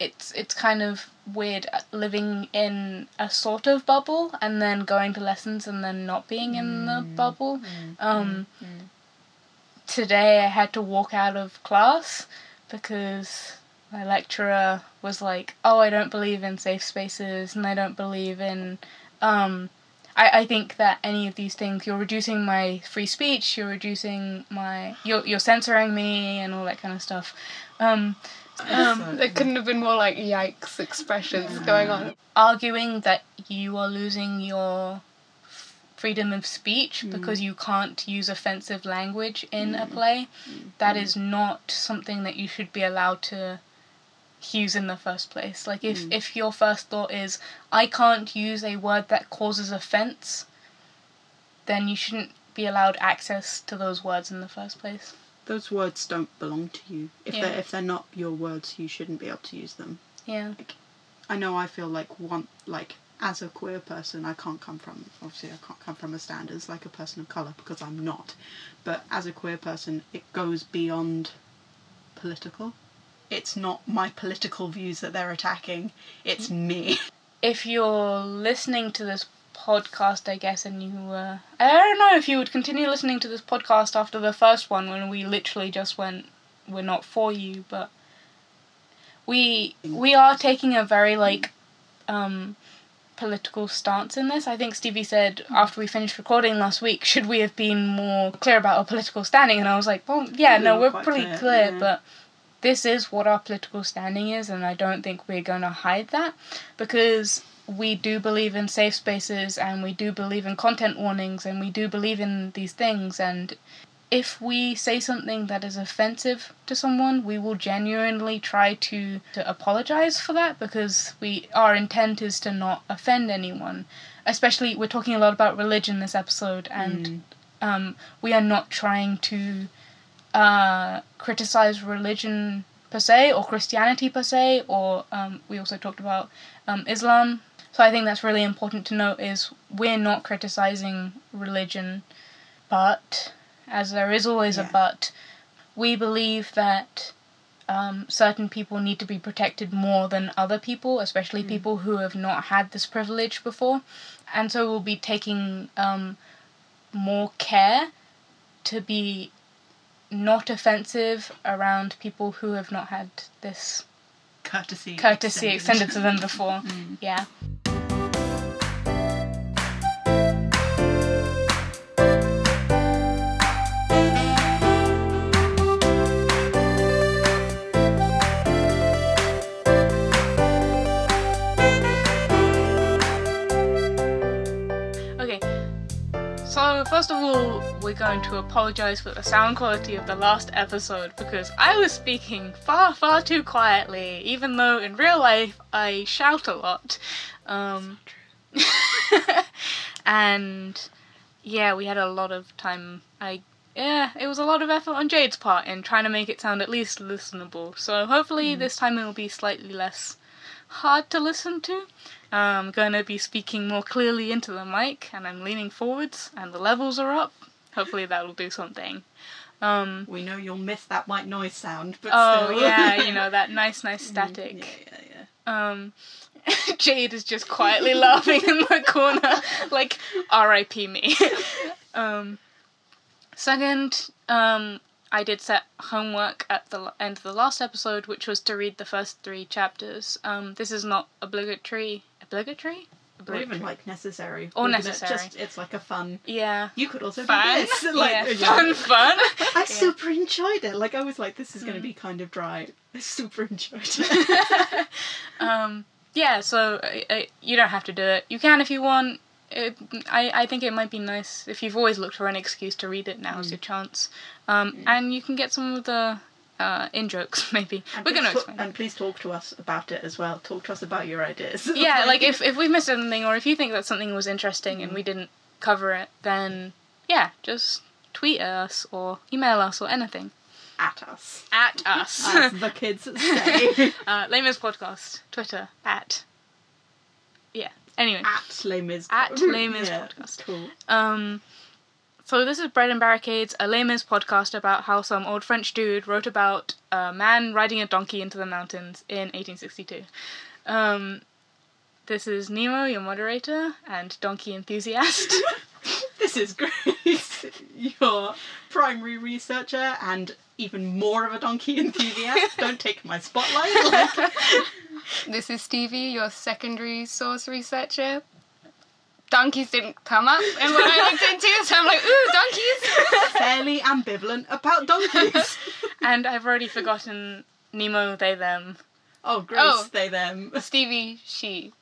it's it's kind of weird uh, living in a sort of bubble and then going to lessons and then not being in the bubble. Um, today I had to walk out of class because my lecturer was like, "Oh, I don't believe in safe spaces and I don't believe in um I, I think that any of these things you're reducing my free speech, you're reducing my you're you're censoring me and all that kind of stuff." Um Um, there couldn't have been more like yikes expressions going on. arguing that you are losing your freedom of speech mm. because you can't use offensive language in a mm. play, that mm. is not something that you should be allowed to use in the first place. Like if if your first thought is I can't use a word that causes offense, then you shouldn't be allowed access to those words in the first place. Those words don't belong to you. If Yeah. they're if they're not your words, you shouldn't be able to use them. Yeah. I know I feel like one like as a queer person, I can't come from obviously I can't come from a stand as like a person of color because I'm not. But as a queer person, it goes beyond political. It's not my political views that they're attacking. It's mm. me. if you're listening to this podcast, I guess, and you uh, I don't know if you would continue listening to this podcast after the first one when we literally just went, we're not for you, but we we are taking a very like um political stance in this. I think Stevie said after we finished recording last week, should we have been more clear about our political standing? And I was like, well, yeah, no, were we're pretty clear, clear, yeah. but this is what our political standing is, and I don't think we're going to hide that because we do believe in safe spaces and we do believe in content warnings and we do believe in these things. And if we say something that is offensive to someone, we will genuinely try to, to apologize for that because we our intent is to not offend anyone. Especially, we're talking a lot about religion this episode, and um, we are not trying to uh, criticize religion per se or Christianity per se, or um, we also talked about um, Islam. So I think that's really important to note is we're not criticizing religion, but as there is always a but, we believe that um, certain people need to be protected more than other people, especially people who have not had this privilege before, and so we'll be taking um, more care to be not offensive around people who have not had this Courtesy. courtesy extended to them before. Mm. Yeah. First of all, we're going to apologize for the sound quality of the last episode because I was speaking far, far too quietly, even though in real life I shout a lot. Um, and yeah, we had a lot of time. I yeah, it was a lot of effort on Jade's part in trying to make it sound at least listenable. So hopefully this time it will be slightly less hard to listen to. I'm gonna be speaking more clearly into the mic, and I'm leaning forwards, and the levels are up. Hopefully that'll do something. Um, We know you'll miss that white noise sound, but oh still. yeah, you know that nice, nice static. Yeah, yeah, yeah. Um, Jade is just quietly laughing in the corner, like R.I.P. me. um, second, um, I did set homework at the end of the last episode, which was to read the first three chapters. Um, this is not obligatory. Obligatory? Or even like necessary. Or necessary. Just it's like a fun. Yeah. You could also Fun. do this. Like, yeah. yeah. Fun, fun. I super enjoyed it. Like I was like, this is going to Mm. be kind of dry. I super enjoyed it. um, yeah, so uh, you don't have to do it. You can if you want. It, I, I think it might be nice if you've always looked for an excuse to read it. Now's Mm. your chance, um, and you can get some of the uh, in jokes. Maybe And we're gonna explain. And please talk to us about it as well. Talk to us about your ideas. yeah, like if if we've missed anything, or if you think that something was interesting Mm. and we didn't cover it, then yeah, just tweet us or email us or anything at us, at us. as the kids say. uh, Lame Podcast, Twitter at. Yeah. Anyway. at Mis. At Mis yeah, podcast. Cool. Um, So this is Bread and Barricades, a layman's podcast about how some old French dude wrote about a man riding a donkey into the mountains in 1862. Um, this is Nemo, your moderator and donkey enthusiast. This is Grace, your primary researcher and even more of a donkey enthusiast. Don't take my spotlight. Like, This is Stevie, your secondary source researcher. Donkeys didn't come up in what I looked into, so I'm like, ooh, donkeys! fairly ambivalent about donkeys. and I've already forgotten Nemo, they, them. Oh, Grace, Oh. they, them. Stevie, she.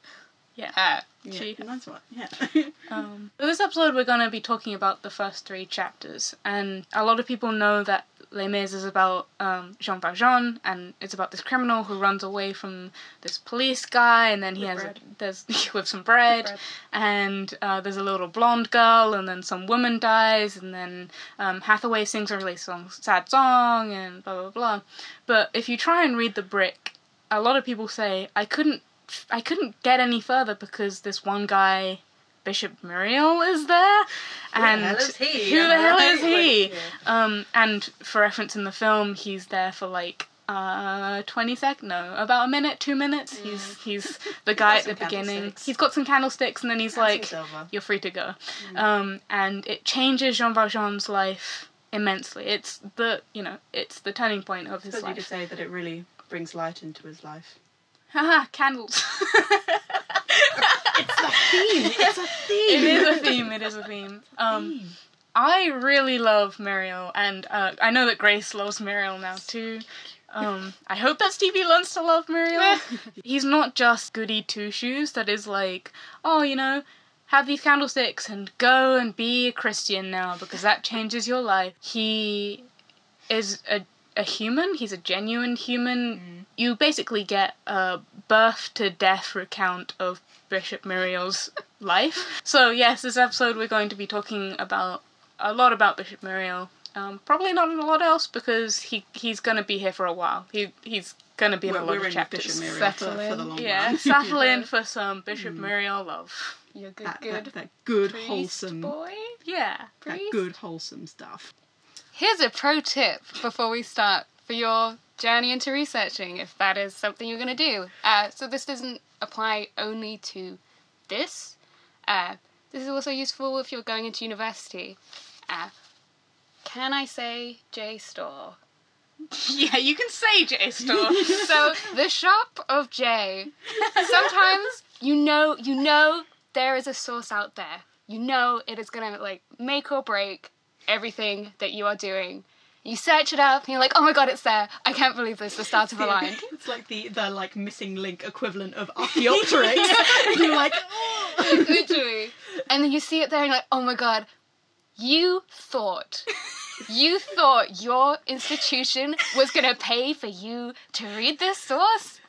Yeah. Uh, Yeah, She- nice one. Yeah. Um, for this episode, we're going to be talking about the first three chapters, and a lot of people know that Les Mis is about um, Jean Valjean, and it's about this criminal who runs away from this police guy, and then he With has bread. A, there's with some bread, bread. and uh, there's a little blonde girl, and then some woman dies, and then um, Hathaway sings a really song, sad song, and blah blah blah. But if you try and read the brick, a lot of people say I couldn't, I couldn't get any further because this one guy. Bishop Muriel is there, and hell is he? who the hell is he? Um, and for reference in the film, he's there for like uh 20 sec no about a minute two minutes. He's he's the guy at the beginning. he's got some candlesticks and then he's And like you're free to go. Um and it changes jean valjean's life immensely. It's the you know it's the turning point of his suppose you could say that it really brings light into his life. Haha candles It's a theme. It's a theme. is a theme it is a theme um I really love Muriel, and uh, I know that Grace loves Muriel now too. Um, I hope that Stevie learns to love Muriel. He's not just goody two shoes that is like, oh, you know, have these candlesticks and go and be a Christian now because that changes your life. He is a, a human, he's a genuine human. You basically get a birth to death recount of Bishop Muriel's life. So, yes, this episode we're going to be talking about a lot about Bishop Muriel. Um, probably not a lot else because he he's gonna be here for a while. He he's gonna be in We're, a lot we're of in chapters. Bishop Muriel for, Settle for the in. long Yeah, settle in for some Bishop Muriel love. You're good, that, good. that, that good wholesome, boy. Yeah. that good wholesome stuff. Here's a pro tip before we start for your journey into researching, if that is something you're going to do. Uh, so this doesn't apply only to this. Uh, this is also useful if you're going into university. Uh, can I say JSTOR? Yeah, you can say J Store. so the shop of J. Sometimes you know you know there is a source out there. You know it is gonna like make or break everything that you are doing. You search it up and you're like, oh my god, it's there. I can't believe this. The start of have line. It's like the, the like missing link equivalent of Archaeopteryx. You're like, oh. Literally. And then you see it there and you're like, oh my god, you thought. You thought your institution was gonna pay for you to read this source?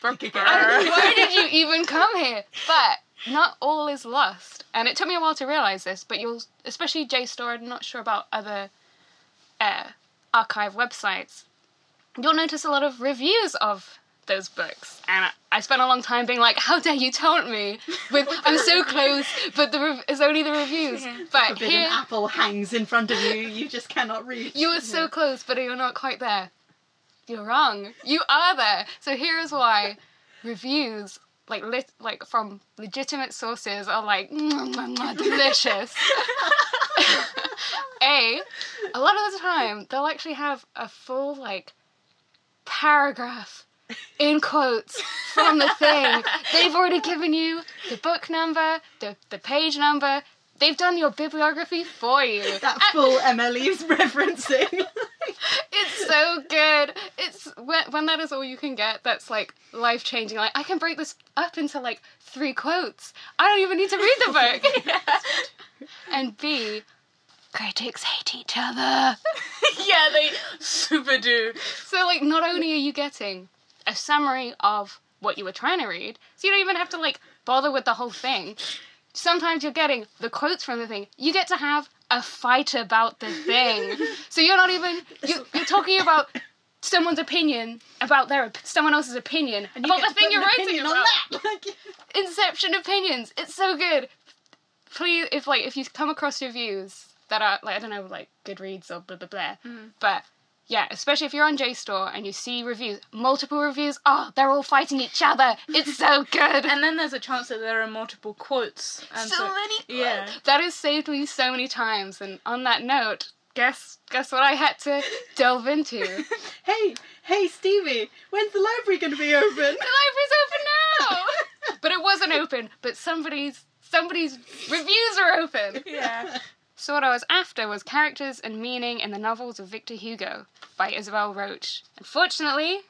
From why did you even come here? But not all is lost. And it took me a while to realize this, but you'll, especially JSTOR, I'm not sure about other uh, archive websites, you'll notice a lot of reviews of those books. And I, I spent a long time being like, how dare you taunt me with, I'm so close, but the rev- it's only the reviews. But Forbidden here, apple hangs in front of you. You just cannot reach. you were so close, but you're not quite there. You're wrong. You are there. So here is why reviews, like lit, like from legitimate sources, are like "Mwah, mwah, mwah, delicious. a, a lot of the time they'll actually have a full like paragraph in quotes from the thing. They've already given you the book number, the the page number. They've done your bibliography for you. that full MLE's referencing. It's so good. It's when, when that is all you can get. That's like life changing. Like I can break this up into like three quotes. I don't even need to read the book. and B, critics hate each other. yeah, they super do. So like, not only are you getting a summary of what you were trying to read, so you don't even have to like bother with the whole thing. Sometimes you're getting the quotes from the thing. You get to have a fight about the thing. so you're not even you, you're talking about someone's opinion about their someone else's opinion And about the thing you're writing about. Inception opinions. It's so good. please, if like if you come across reviews that are like I don't know, like Goodreads or blah blah blah, mm. but yeah, especially if you're on JSTOR and you see reviews, multiple reviews, oh, they're all fighting each other. It's so good. And then there's a chance that there are multiple quotes. And so many. Yeah. That has saved me so many times. And on that note, guess guess what I had to delve into. Hey, hey, Stevie, when's the library going to be open? The library's open now. but it wasn't open. But somebody's somebody's reviews are open. Yeah. So what I was after was characters and meaning in the novels of Victor Hugo by Isabel Roche. Unfortunately,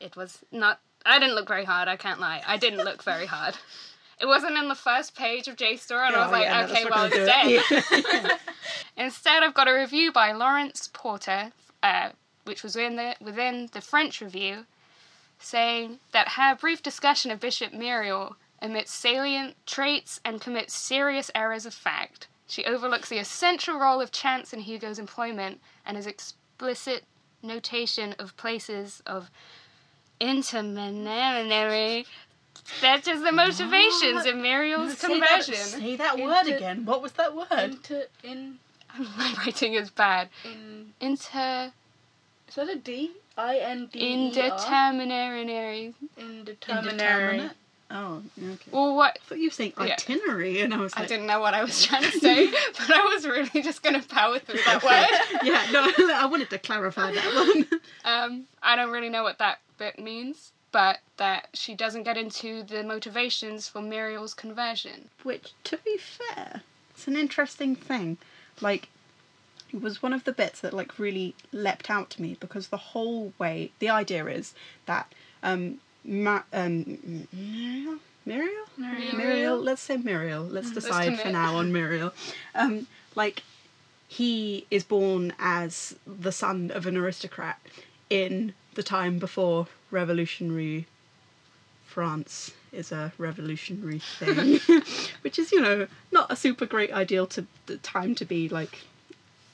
it was not. I didn't look very hard. I can't lie. I didn't look very hard. It wasn't in the first page of JSTOR, and I was Oh, like, yeah, okay, well, it's dead. it. Instead, I've got a review by Laurence Porter, uh, which was in the, within the French review, saying that her brief discussion of Bishop Muriel omits salient traits and commits serious errors of fact. She overlooks the essential role of chance in Hugo's employment and his explicit notation of places of interminary such as the motivations What? of Muriel's say, that, conversion. say that word again. What was that word? Inter in My writing is bad. in Inter is that a D? I N D R. indeterminary. Indeterminary. Indeterminate? Oh, okay. Well, what? I thought you were saying Yeah. itinerary, and I was I didn't know what I was trying to say, but I was really just going to power through that word. yeah, no, I wanted to clarify that one. Um, I don't really know what that bit means, but that she doesn't get into the motivations for Muriel's conversion. Which, to be fair, it's an interesting thing. Like, it was one of the bits that like really leapt out to me because the whole way the idea is that um, Ma- um Muriel Muriel Muriel. Muriel let's say Muriel let's decide for now on Muriel um like he is born as the son of an aristocrat in the time before revolutionary France is a revolutionary thing, which is you know not a super great ideal to the time to be like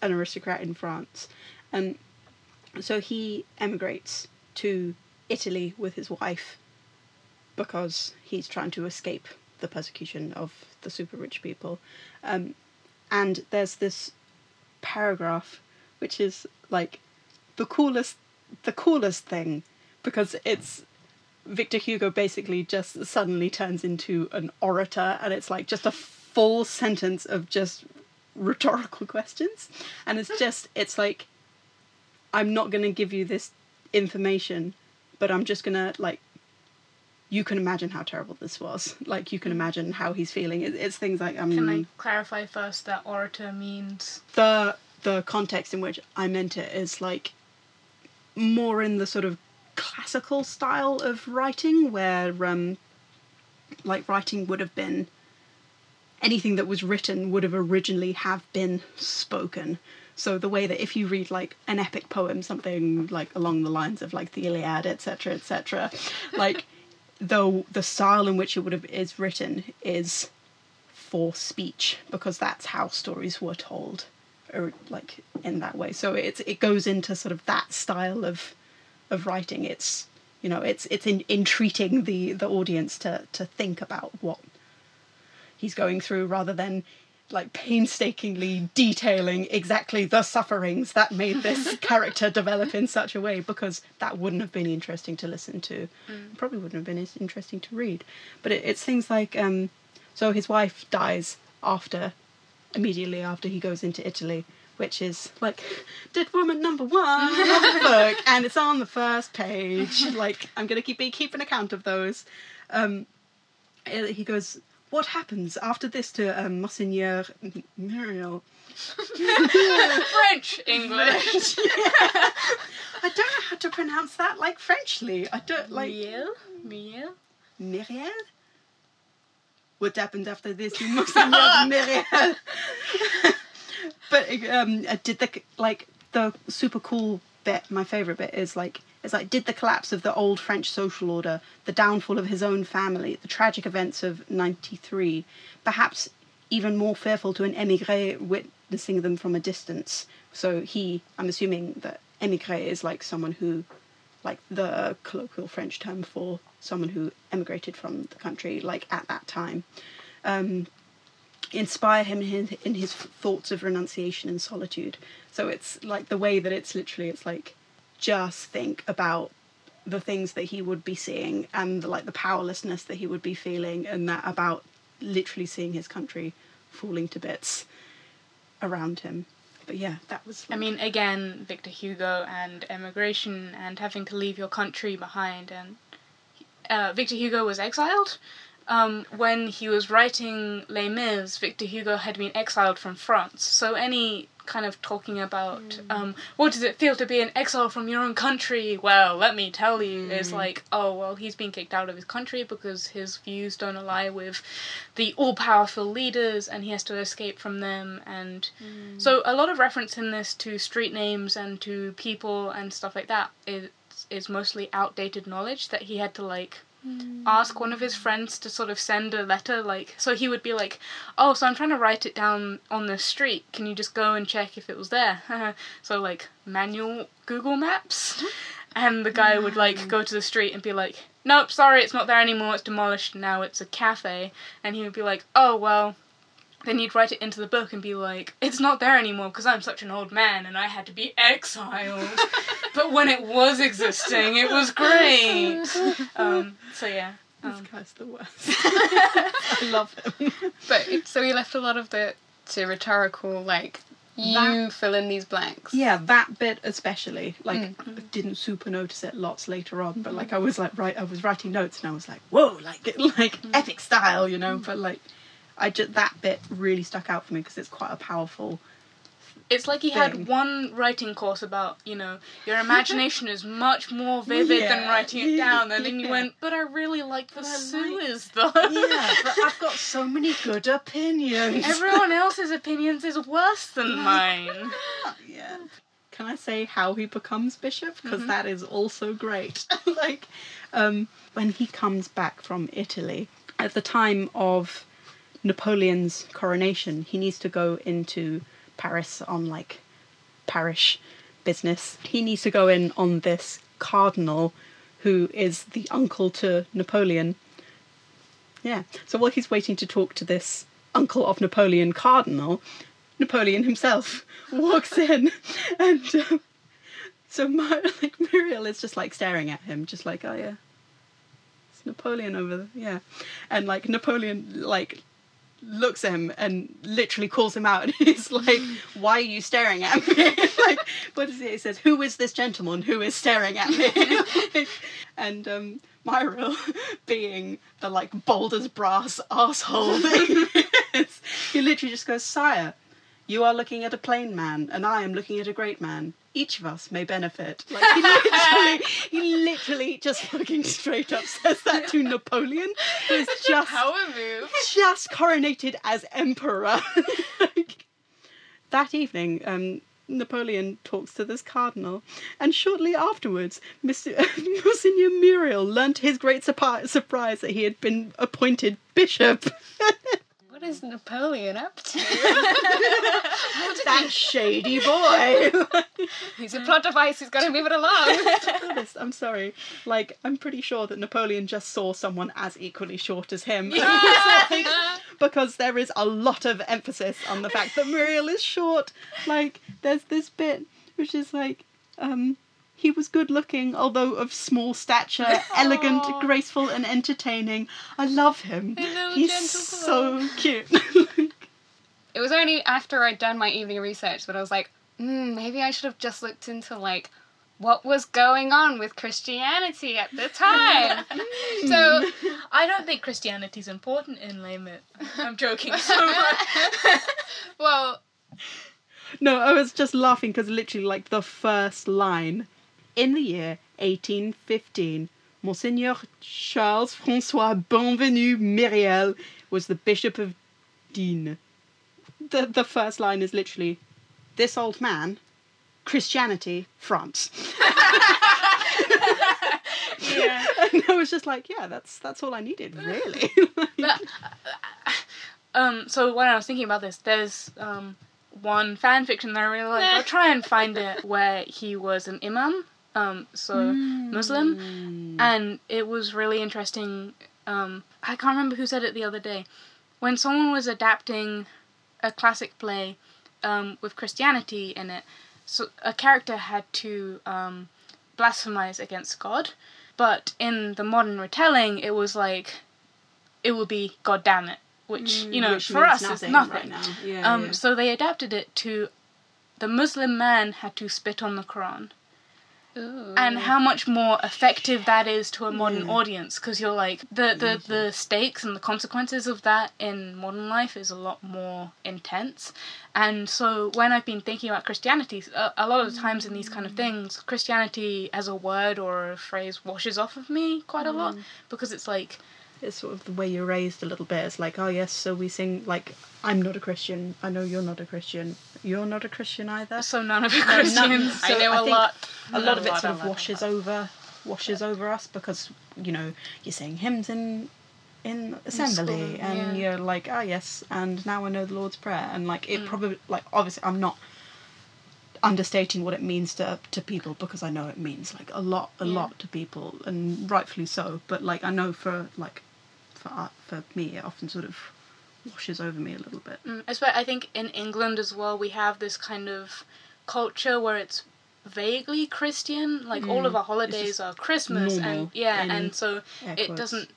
an aristocrat in France, and so he emigrates to Italy with his wife because he's trying to escape the persecution of the super rich people, um, and there's this paragraph which is like the coolest the coolest thing because it's Victor Hugo basically just suddenly turns into an orator and it's like just a full sentence of just rhetorical questions. And it's just it's like I'm not going to give you this information but I'm just going to like you can imagine how terrible this was. Like you can imagine how he's feeling. It, it's things like um Can I clarify first that orator means? The the context in which I meant it is like more in the sort of classical style of writing where um like writing would have been anything that was written would have originally have been spoken. So the way that if you read like an epic poem something like along the lines of like the iliad etc etc like though the style in which it would have is written is for speech because that's how stories were told or like in that way. So it's it goes into sort of that style of of writing it's you know it's it's in entreating the the audience to to think about what he's going through rather than like painstakingly detailing exactly the sufferings that made this character develop in such a way because that wouldn't have been interesting to listen to. Probably wouldn't have been as interesting to read. But it, it's things like um so his wife dies after immediately after he goes into Italy, which is like dead woman number one of the book, and it's on the first page. Like I'm gonna keep be keeping account of those. Um, he goes, "What happens after this to um, Monseigneur Muriel?" French English. Yeah. I don't know how to pronounce that like Frenchly. I don't like Miel, Miel. Myriel. What happened after this to Monseigneur Myriel? But um, uh, did the like the super cool bit? My favorite bit is like it's like did the collapse of the old French social order, the downfall of his own family, the tragic events of '93, perhaps even more fearful to an émigré witnessing them from a distance. So he, I'm assuming that émigré is like someone who like the colloquial French term for someone who emigrated from the country, like at that time. Um, inspire him in his, thoughts of renunciation and solitude. So it's like the way that it's literally it's like just think about the things that he would be seeing and like the powerlessness that he would be feeling and that about literally seeing his country falling to bits around him. But yeah, that was. I mean, again, Victor Hugo and emigration and having to leave your country behind. And uh, Victor Hugo was exiled. Um, when he was writing Les Mis, Victor Hugo had been exiled from France. So any kind of talking about Mm. um, what does it feel to be an exile from your own country? Well, let me tell you, Mm. is like, oh, well, he's been kicked out of his country because his views don't align with the all powerful leaders and he has to escape from them. And Mm. so a lot of reference in this to street names and to people and stuff like that is, is mostly outdated knowledge that he had to like Mm. ask one of his friends to sort of send a letter like so he would be like oh so i'm trying to write it down on the street. Can you just go and check if it was there? So like manual google maps. Mm-hmm. And the guy would like go to the street and be like nope sorry it's not there anymore. It's demolished. Now it's a cafe. And he would be like oh well then you'd write it into the book and be like, "It's not there anymore because I'm such an old man and I had to be exiled." but when it was existing, it was great. Um, so yeah, This um, guy's the worst. I love him. But it, so he left a lot of the to rhetorical, like you That- fill in these blanks. Yeah, that bit especially. Like, Mm. I didn't super notice it lots later on, but like I was like right, I was writing notes and I was like, whoa, like like epic style, you know. But like, I just that bit really stuck out for me because it's quite a powerful. it's like he Thing. had one writing course about you know your imagination is much more vivid than writing it down, and then you went, "But I really like the But I like- though." Yeah, but I've got so many good opinions. Everyone else's opinions is worse than mine. yeah. Can I say how he becomes bishop? Because Mhm. is also great. like, um, when he comes back from Italy, at the time of Napoleon's coronation, he needs to go into Paris on like parish business. He needs to go in on this cardinal who is the uncle to Napoleon. Yeah. So while he's waiting to talk to this uncle of Napoleon cardinal, Napoleon himself walks in, and um, so like Muriel is just like staring at him, just like, oh yeah, it's Napoleon over there, yeah, and like Napoleon like looks at him and literally calls him out, and he's like, why are you staring at me? like, what is it? He says, who is this gentleman who is staring at me? and um, Myril, being the like bold as brass asshole he literally just goes, sire. You are looking at a plain man, and I am looking at a great man. Each of us may benefit. Like he literally, he literally just fucking straight up says that to Napoleon, who's just Power move. just coronated as emperor. Like, that evening, um, Napoleon talks to this cardinal, and shortly afterwards, Mr. Monsignor Muriel learnt to his great surpi- surprise that he had been appointed bishop. What is Napoleon up to? that shady boy. He's a plot device. He's got to move it along. honest, I'm sorry. Like, I'm pretty sure that Napoleon just saw someone as equally short as him. because there is a lot of emphasis on the fact that Muriel is short. Like, there's this bit which is like, um, he was good looking, although of small stature, elegant, Aw. graceful, and entertaining. I love him. He's so cute. it was only after I'd done my evening research that I was like, hmm, maybe I should have just looked into like what was going on with Christianity at the time. so I don't think Christianity's important in Les Mis. I'm joking so much. well, No, I was just laughing because literally, like, the first line in the year 1815, Monseigneur Charles Francois Bienvenu Myriel was the Bishop of Digne. The, the first line is literally, This old man, Christianity, France. yeah. and I was just like, yeah, that's that's all I needed, really. But, um, so when I was thinking about this, there's um, one fan fiction that I really like. I'll try and find it where he was an imam, um, so Muslim, and it was really interesting. Um, I can't remember who said it the other day, when someone was adapting a classic play um, with Christianity in it, so a character had to um, blasphemize against God, but in the modern retelling, it was like it would be God damn it, which you know Mm, Which for us is nothing nothing. right now. Yeah, Um, yeah. So they adapted it to the Muslim man had to spit on the Quran, Ooh. and how much more effective that is to a modern Yeah. audience because you're like the, the mm-hmm. the stakes and the consequences of that in modern life is a lot more intense and so when i've been thinking about christianity a, a lot of the times in these kind of mm. things christianity as a word or a phrase washes off of me quite a lot mm. because it's like it's sort of the way you're raised a little bit. It's like, oh yes, so we sing like, I'm not a Christian. I know you're not a Christian. You're not a Christian either. so none of it none- christians I know I a think lot. a lot of it lot, sort of washes lot. over, washes over us because you know you're saying hymns in in assembly, school, and yeah. you're like, ah yes, and now I know the Lord's Prayer, and like Mm. it probably like obviously I'm not understating what it means to to people because I know it means like a lot a Yeah. lot to people and rightfully so but like I know for like for art for me it often sort of washes over me a little bit Mm, I think in England as well, we have this kind of culture where it's vaguely Christian. Like all of Mm, our holidays are Christmas, and yeah, and so it doesn't.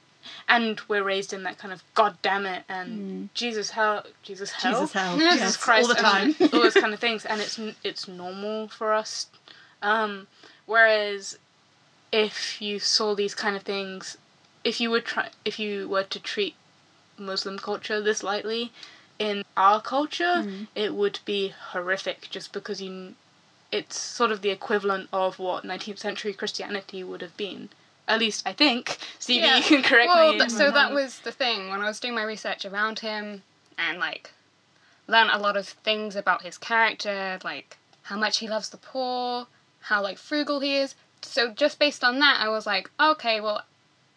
And we're raised in that kind of God damn it and Jesus hell, Jesus hell, Mm. Jesus hell Jesus yes, Christ, all the time all those kind of things, and it's it's normal for us. Um, whereas if you saw these kind of things, if you were try, if you were to treat Muslim culture this lightly, in our culture, Mm. it would be horrific just because you. It's sort of the equivalent of what 19th century Christianity would have been. At least I think. Stevie, Yeah. you can correct well, me. th- so that was the thing when I was doing my research around him and like learned a lot of things about his character, like how much he loves the poor, how like frugal he is. So just based on that, I was like, okay, well,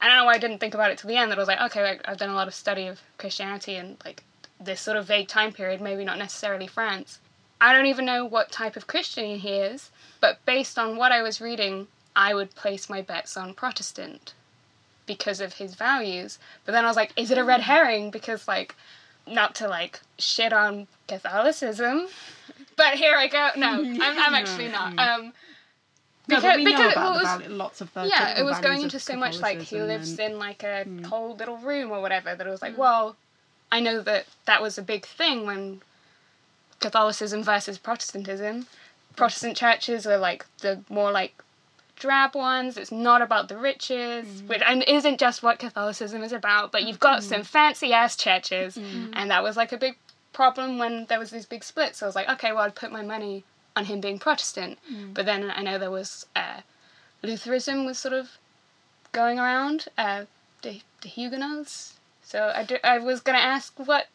I don't know why I didn't think about it till the end. That I was like, okay, like, I've done a lot of study of Christianity and like this sort of vague time period, maybe not necessarily France. I don't even know what type of Christian he is, but based on what I was reading, I would place my bets on Protestant because of his values. But then I was like, is it a red herring? Because like, not to like shit on Catholicism, but here I go. No, I'm, I'm actually not. Um, no, because- but we know about it the was- value, lots of the yeah, it was going into so much like he lives and- in like a Mm. cold little room or whatever that it was like, mm. well, I know that that was a big thing when Catholicism versus Protestantism. Protestant churches were like the more like drab ones. It's not about the riches, mm. which and isn't just what Catholicism is about. But you've got mm. some fancy ass churches, and that was like a big problem when there was these big splits. So I was like, okay, well, I'd put my money on him being Protestant. But then I know there was uh, Lutheranism was sort of going around, uh, the the Huguenots. So I, do, I was gonna ask what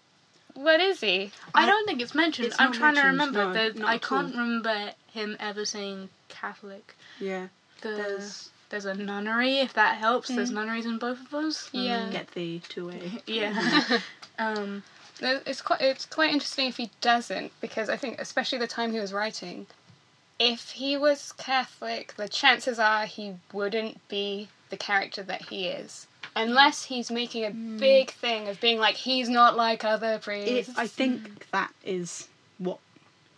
what is he? I don't think it's mentioned. It's I'm trying to remember. no, that I can't remember him ever saying Catholic. yeah The, There's- there's a nunnery, if that helps. There's nunneries in both of those. Yeah. get the two A Yeah. um, It's quite it's quite interesting if he doesn't because I think especially the time he was writing, if he was Catholic, the chances are he wouldn't be the character that he is. Unless he's making a hmm. big thing of being like he's not like other it, priests. I think that is what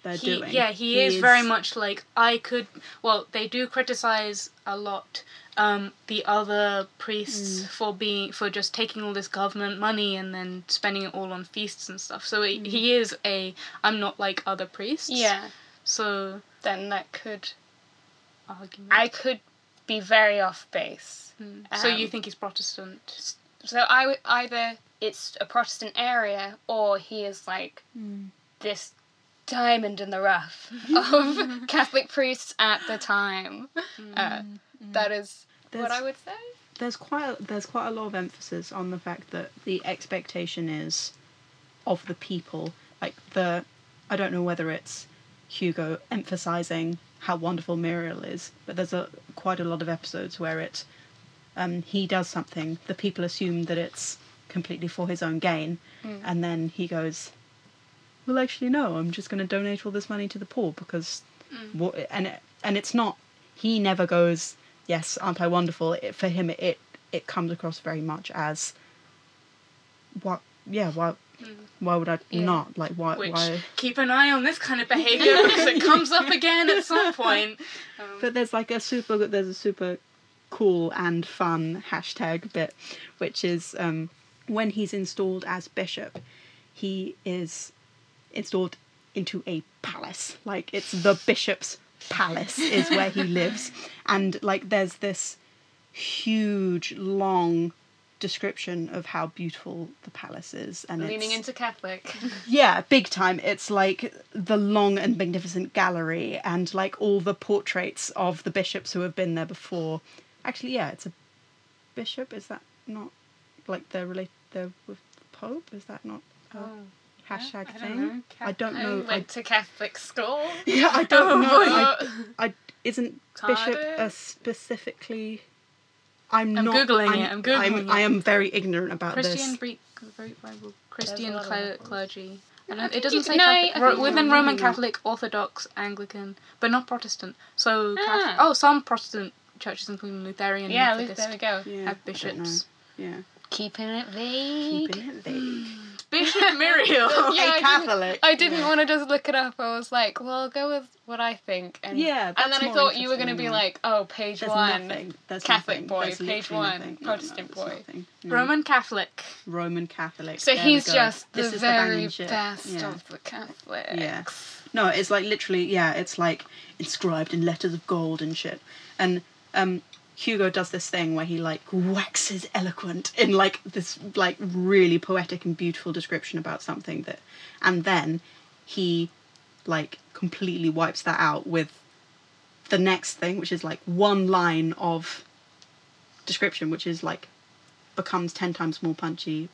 they're he, doing yeah, he, is, very much like I could. Well, they do criticize a lot um, the other priests for being for just taking all this government money and then spending it all on feasts and stuff. So he he is a I'm not like other priests. yeah, So then that could argument. I could be very off base. Mm. so you um, think he's Protestant? So I either it's a Protestant area or he is like Mm. this diamond in the rough of Catholic priests at the time. Uh, that is what I would say. there's quite a, there's quite a lot of emphasis on the fact that the expectation is of the people like the I don't know whether it's Hugo emphasizing how wonderful Muriel is but there's a quite a lot of episodes where it um, he does something the people assume that it's completely for his own gain and then he goes well actually no I'm just going to donate all this money to the poor because what and it, and it's not he never goes yes aren't i wonderful it, for him it it comes across very much as what yeah, why why would I Yeah. not? Like why Which why keep an eye on this kind of behavior because it comes up again at some point. Um, But there's like a super there's a super cool and fun hashtag bit, which is um, when he's installed as bishop, he is installed into a palace. Like it's the bishop's palace is where he lives, and like there's this huge long description of how beautiful the palace is and Leaning into Catholic. yeah, big time. It's like the long and magnificent gallery and like all the portraits of the bishops who have been there before. Actually, yeah, it's a bishop. Is that not like they're related? They're with the Pope. Is that not a oh. Hashtag I don't thing? know. I don't know. I, went to Catholic school. yeah, I don't Oh, know. boy. I, I isn't bishop a specifically. I'm, I'm not. Googling I'm, it, I'm Googling I'm, it. I am very ignorant about Christian this. Greek, Greek Bible, Christian lot of cler- levels. clergy. I I don't, think it doesn't say no, Catholic, Ro- within you're Roman maybe not. Catholic, Orthodox, Anglican, but not Protestant. So, Cath- Ah. oh, some Protestant churches, including Lutheran, Yeah, and Luke, Methodist, there we go. Yeah, have bishops. Yeah, Keeping it vague. keeping it vague. Muriel. Yeah, I a didn't- Catholic. I didn't want to just look it up. I was like, well, I'll go with what I think. And, Yeah, and then I thought you were going to be like, oh, page There's one. Catholic nothing. boy, There's page one, nothing. Protestant no, there's boy. No. Roman Catholic. Roman Catholic. So There he's just the very shit. best Yeah. of the Catholics. Yeah. No, it's like literally, yeah, it's like inscribed in letters of gold and shit. And um, Hugo does this thing where he like waxes eloquent in like this like really poetic and beautiful description about something that, and then he like completely wipes that out with the next thing, which is like one line of description, which is like becomes ten times more punchy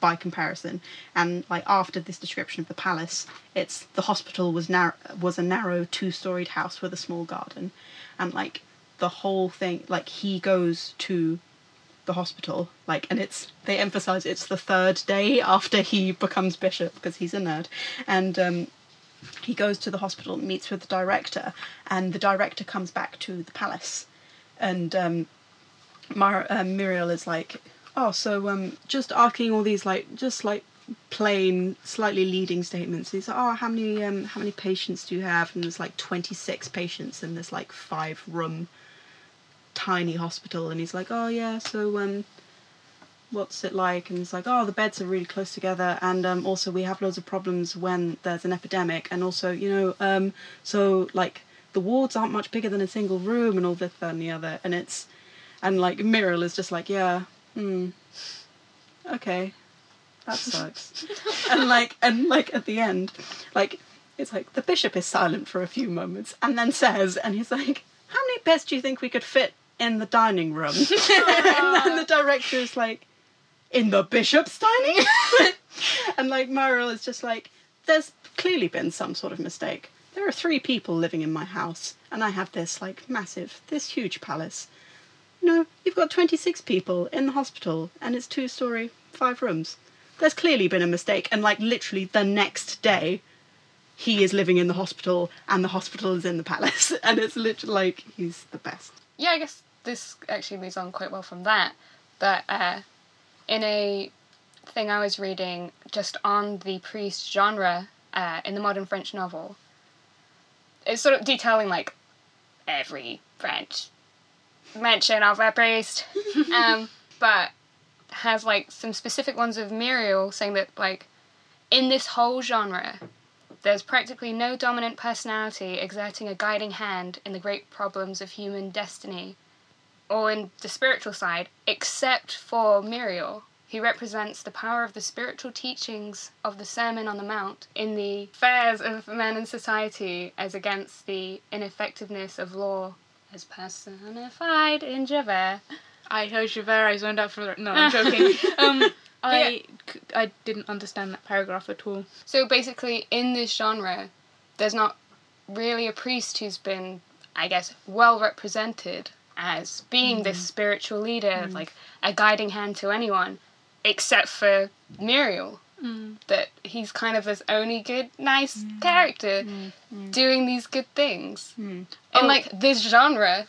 by comparison. And like after this description of the palace, it's the hospital was narrow was a narrow two storied house with a small garden, and like the whole thing, like he goes to the hospital, like, and it's they emphasize it's the third day after he becomes bishop because he's a nerd, and um, he goes to the hospital, meets with the director, and the director comes back to the palace, and um, Mar- uh, Muriel is like, oh, so um, just asking all these like just like plain, slightly leading statements. He's like, oh, how many um, how many patients do you have? And there's like twenty six patients in this like five room tiny hospital. And he's like, oh yeah, so um, what's it like? And he's like, oh, the beds are really close together, and um, also we have loads of problems when there's an epidemic, and also you know, um, so like the wards aren't much bigger than a single room, and all this that, and the other, and it's and like Muriel is just like, yeah, hmm, okay, that sucks. and like and like at the end, like it's like the bishop is silent for a few moments and then says, and he's like, how many beds do you think we could fit in the dining room? and then the director is like, in the bishop's dining? room? and like Muriel is just like, there's clearly been some sort of mistake. There are three people living in my house, and I have this like massive, this huge palace. No, you've got 26 people in the hospital, and it's two story, five rooms. There's clearly been a mistake, and like literally the next day, he is living in the hospital, and the hospital is in the palace, and it's literally like he's the best. yeah, I guess this actually leads on quite well from that. That uh, in a thing I was reading just on the priest genre uh, in the modern French novel, it's sort of detailing like every French mention of a priest, um, but has like some specific ones of Muriel saying that like in this whole genre there's practically no dominant personality exerting a guiding hand in the great problems of human destiny, or in the spiritual side, except for Muriel, who represents the power of the spiritual teachings of the Sermon on the Mount in the affairs of men and society as against the ineffectiveness of law as personified in Javert. I heard Javert, I zoned out for. No, I'm joking. um, I, I didn't understand that paragraph at all. So basically, in this genre, there's not really a priest who's been, I guess, well represented as being this mm-hmm. spiritual leader, mm-hmm. like a guiding hand to anyone, except for Muriel. Mm. That he's kind of this only good, nice mm. character mm. doing these good things. In Oh. like this genre,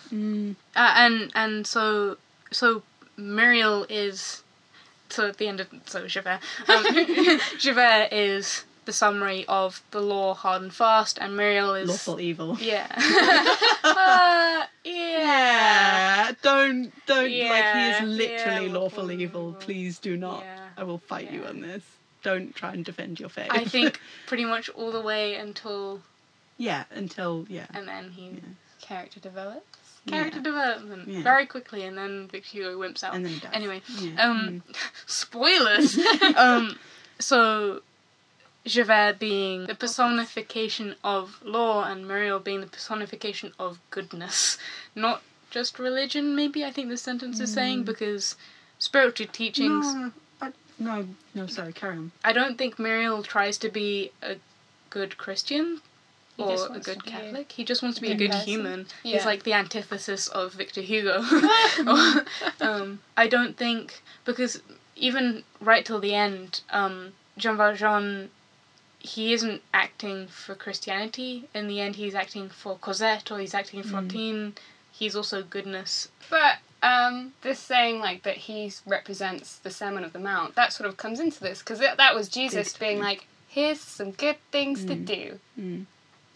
Uh, and and so so Muriel is so at the end of so Javert, um, Javert is the summary of the law hard and fast, and Muriel is Lawful evil. Yeah. uh, yeah. Yeah, don't don't like he is literally yeah, lawful lawful evil. evil. Please do not. Yeah, I will fight you on this. Don't try and defend your faith. I think pretty much all the way until, yeah, until yeah. and then he Character develops. character Yeah. development Yeah. very quickly, and then Victor Hugo wimps out. And then he dies. Anyway, Yeah. um, spoilers. um, so Javert being the personification of law, and Myriel being the personification of goodness, not just religion. Maybe I think the sentence is saying because spiritual teachings. No, I, no, no, sorry, carry on. I don't think Myriel tries to be a good Christian He or a good to be a Catholic. He just wants to be a good good person. human. Yeah. He's like the antithesis of Victor Hugo. um, I don't think because even right till the end, um, Jean Valjean, he isn't acting for Christianity. In the end, he's acting for Cosette or he's acting for Fantine. He's also goodness. But um, this saying like that he represents the Sermon of the Mount, that sort of comes into this because that, that was Jesus Big being like, "Here's some good things to do." Mm.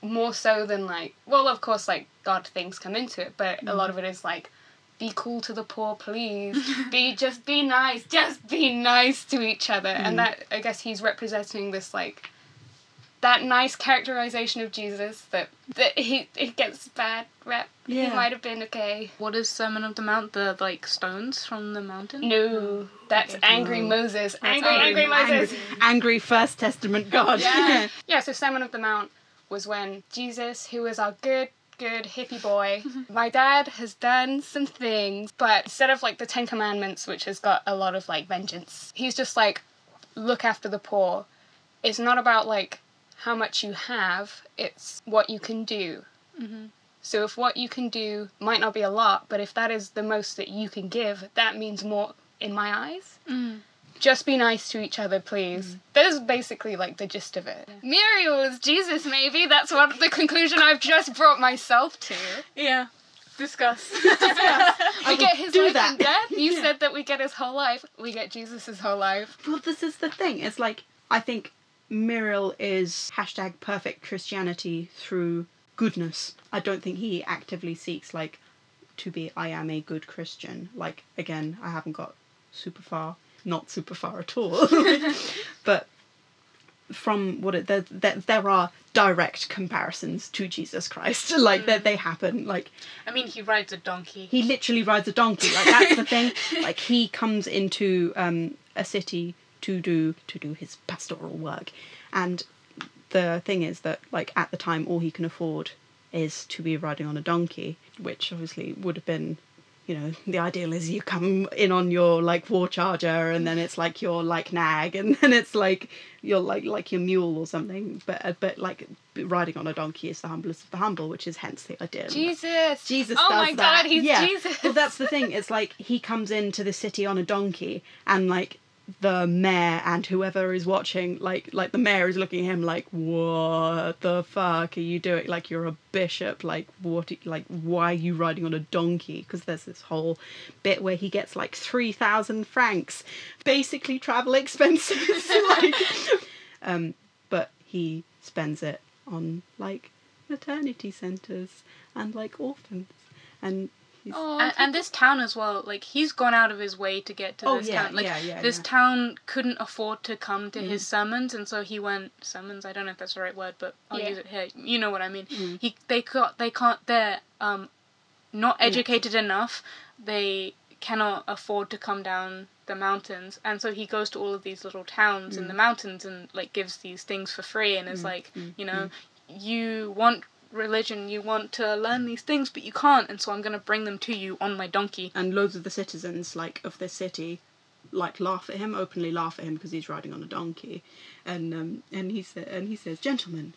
More so than like, well, of course, like God things come into it, but a lot of it is like, be cool to the poor, please. be just be nice, just be nice to each other, and that I guess he's representing this like. That nice characterization of Jesus that that he it gets bad rep. He might have been okay. What is Sermon of the Mount? The like stones from the mountain? No, that's Okay. angry No. Moses. Angry, angry- angry Moses. Angry, angry First Testament God. Yeah. yeah, so Sermon of the Mount was when Jesus, who was our good, good hippie boy, my dad has done some things, but instead of like the Ten Commandments, which has got a lot of like vengeance, he's just like, look after the poor. It's not about like how much you have, it's what you can do. Mhm. So if what you can do might not be a lot, but if that is the most that you can give, that means more in my eyes. Mm. Just be nice to each other, please. That is basically like the gist of it. Myriel is Jesus, maybe. That's what the conclusion I've just brought myself to. Yeah. Discuss. We get his do life that. and death. You Yeah. said that we get his whole life. We get Jesus' whole life. Well, this is the thing. It's like I think Myriel is hashtag perfect Christianity through goodness. I don't think he actively seeks like to be I am a good Christian. Like again, I haven't got super far, not super far at all. but from what it there, there, there are direct comparisons to Jesus Christ. like that they happen. Like I mean, he rides a donkey. he literally rides a donkey. Like that's the thing. Like he comes into um, a city to do to do his pastoral work, and the thing is that like at the time all he can afford is to be riding on a donkey, which obviously would have been. You know, the ideal is you come in on your like war charger, and then it's like your like nag, and then it's like you're like like your mule or something. But uh, but like riding on a donkey is the humblest of the humble, which is hence the ideal. Jesus. Jesus Oh does my that. God, he's yeah. Jesus. Well, that's the thing. It's like he comes into the city on a donkey, and like the mayor and whoever is watching, like like the mayor is looking at him like, "What the fuck are you doing? Like you're a bishop. Like what? Like why are you riding on a donkey? Because there's this whole bit where he gets like three thousand francs, basically travel expenses. like, um, but he spends it on like maternity centers and like orphans and he's Oh, and, and this town as well like he's gone out of his way to get to Oh, this yeah, town like yeah, yeah, this yeah. town couldn't afford to come to Mm. his sermons and so he went sermons i don't know if that's the right word but i'll Yeah. use it here you know what i mean Mm. he they got they can't they're um not educated enough they cannot afford to come down the mountains and so he goes to all of these little towns Mm. in the mountains and like gives these things for free and is like you know you want religion you want to learn these things but you can't and so i'm going to bring them to you on my donkey. And loads of the citizens like of this city like laugh at him openly laugh at him because he's riding on a donkey. And um and he said and he says gentlemen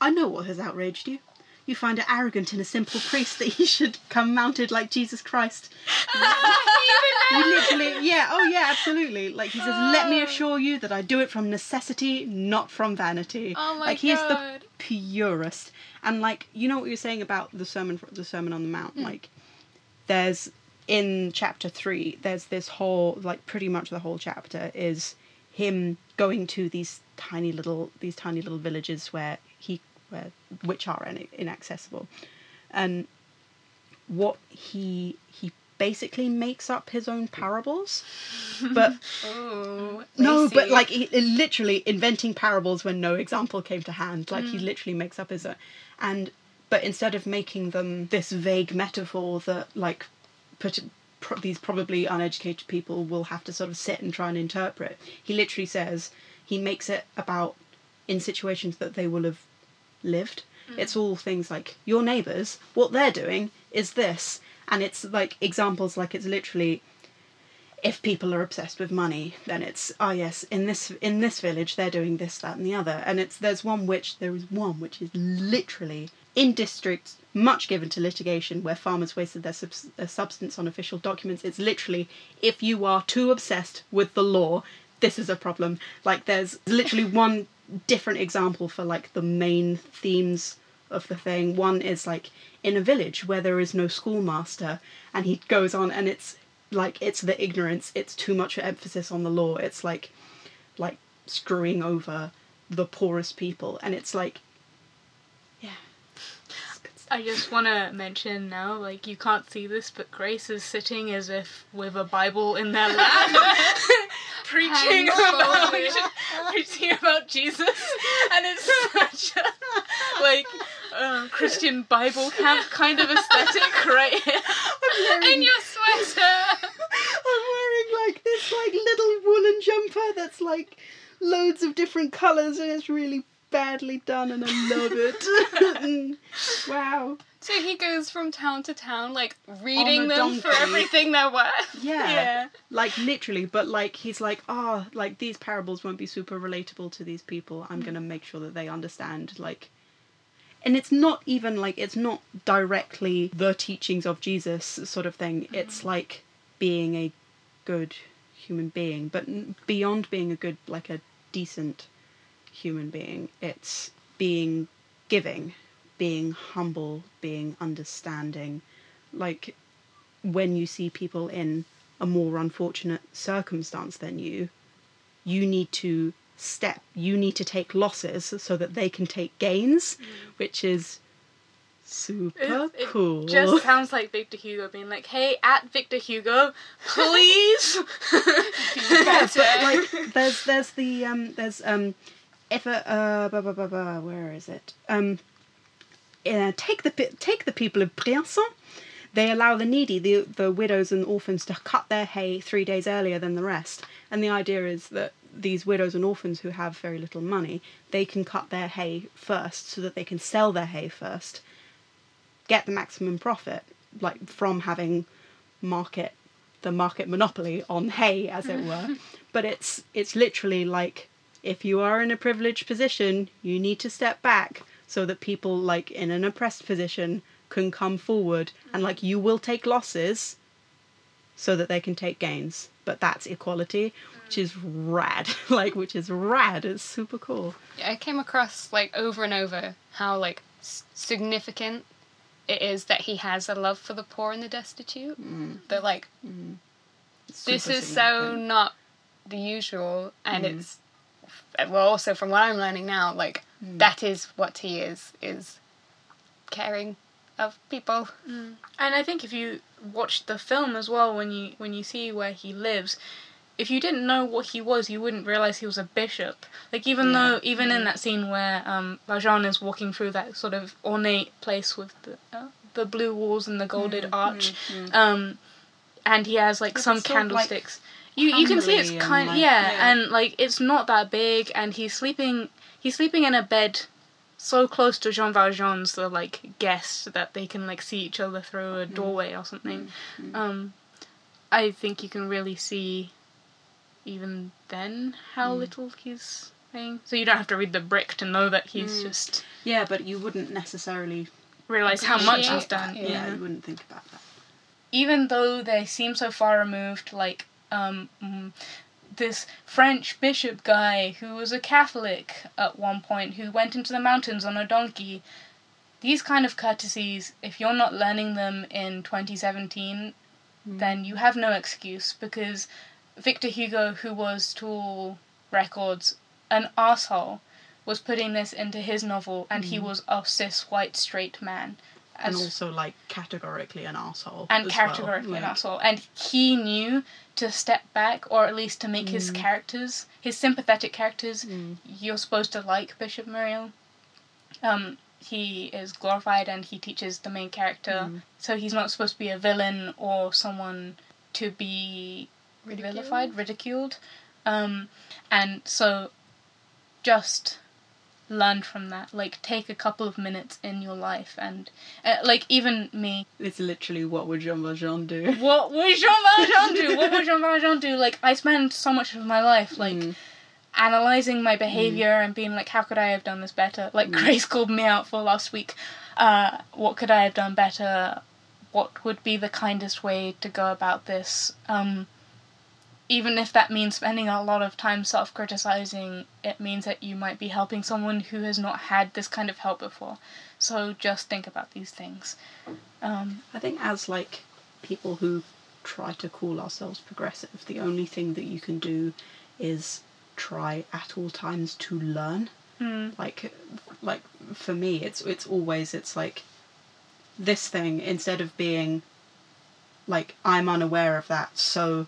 i know what has outraged you you find it arrogant in a simple priest that he should come mounted like jesus christ. You literally yeah oh yeah absolutely. Like he says let me oh. assure you that i do it from necessity not from vanity. Oh my like he is the purest. And like you know what you're saying about the sermon the sermon on the mount? Hmm. Like there's in chapter three, there's this whole like pretty much the whole chapter is him going to these tiny little these tiny little villages where he where which are in, inaccessible, and what he he basically makes up his own parables, but Ooh, no, but like he, literally inventing parables when no example came to hand. Like he mm. literally makes up his own, and but instead of making them this vague metaphor that like put pro- these probably uneducated people will have to sort of sit and try and interpret, he literally says he makes it about in situations that they will have lived. Mm. It's all things like your neighbours, what they're doing is this, and it's like examples like it's literally if people are obsessed with money, then it's oh yes, in this in this village they're doing this, that, and the other, and it's there's one which there is one which is literally in districts much given to litigation where farmers wasted their, subs- their substance on official documents. It's literally if you are too obsessed with the law, this is a problem. Like there's literally one different example for like the main themes of the thing. One is like in a village where there is no schoolmaster, and he goes on, and it's like it's the ignorance. It's too much emphasis on the law. It's like like screwing over the poorest people, and it's like yeah. It's. I just want to mention now, like you can't see this, but Grace is sitting as if with a Bible in their lap, preaching about preaching about Jesus, and it's such a like uh, Christian Bible camp kind of aesthetic, right? in your sweater. I'm wearing like this like little woolen jumper that's like loads of different colours and it's really badly done and I love it. wow. So he goes from town to town, like reading them for everything they're worth. Yeah. yeah. Like literally, but like he's like, oh, like these parables won't be super relatable to these people. I'm mm. gonna make sure that they understand like and it's not even like it's not directly the teachings of Jesus sort of thing. Mm-hmm. It's like being a good human being, but beyond being a good like a decent human being, it's being giving, being humble, being understanding. Like when you see people in a more unfortunate circumstance than you, you need to step, you need to take losses so that they can take gains, which is super It, it cool. just sounds like Victor Hugo being like, "Hey, at Victor Hugo, please." yeah, but like there's there's the um there's um if a uh blah, blah, blah, blah, where is it um uh, take the take the people of Briançon. They allow the needy, the the widows and orphans, to cut their hay three days earlier than the rest. And the idea is that these widows and orphans who have very little money, they can cut their hay first, so that they can sell their hay first, get the maximum profit, like from having market the market monopoly on hay, as it were. but it's it's literally like if you are in a privileged position, you need to step back so that people like in an oppressed position can come forward and like you will take losses so that they can take gains. But that's equality, which is rad. like which is rad. It's super cool. Yeah, I came across like over and over how like s- significant it is that he has a love for the poor and the destitute. Mm. That like It's this is so not the usual, and mm. it's well also from what I'm learning now, like that is what he is is caring of people. And I think if you watch the film as well, when you when you see where he lives, if you didn't know what he was, you wouldn't realize he was a bishop. Like even Yeah. though even in that scene where um, Valjean is walking through that sort of ornate place with the uh, the blue walls and the golded arch, um, and he has like some of, like, candlesticks. You you can see it's kind like, yeah, yeah. and like it's not that big, and he's sleeping he's sleeping in a bed so close to Jean Valjean's the like guest that they can like see each other through a mm-hmm. doorway or something. Mm-hmm. Um, I think you can really see even then how mm. little he's paying. So you don't have to read the brick to know that he's mm. just Yeah, but you wouldn't necessarily realize how much he's done. yeah, Yeah. you wouldn't think about that. Even though they seem so far removed, like um, mm, this French bishop guy who was a Catholic at one point who went into the mountains on a donkey. These kind of courtesies, if you're not learning them in 2017, then you have no excuse because Victor Hugo, who was to all records an asshole, was putting this into his novel, and he was a cis white straight man. And also like categorically an asshole. and categorically well. an asshole. And he knew to step back, or at least to make his characters, his sympathetic characters, Mm. you're supposed to like Bishop Myriel. Um, he is glorified and he teaches the main character, Mm. so he's not supposed to be a villain or someone to be vilified, ridiculed. Um, and so just learn from that. Like, take a couple of minutes in your life, and uh, like, even me, It's literally what would Jean Valjean do? what would Jean Valjean do? What would Jean Valjean do? Like, I spend so much of my life, like, Mm. analyzing my behavior and being like, how could I have done this better? Like, Grace called me out for last week. Uh, what could I have done better? What would be the kindest way to go about this? Um, even if that means spending a lot of time self criticizing, it means that you might be helping someone who has not had this kind of help before. So just think about these things. Um, I think as like people who try to call ourselves progressive, the only thing that you can do is try at all times to learn. mm, Like like for me it's it's always it's like this thing instead of being like I'm unaware of that so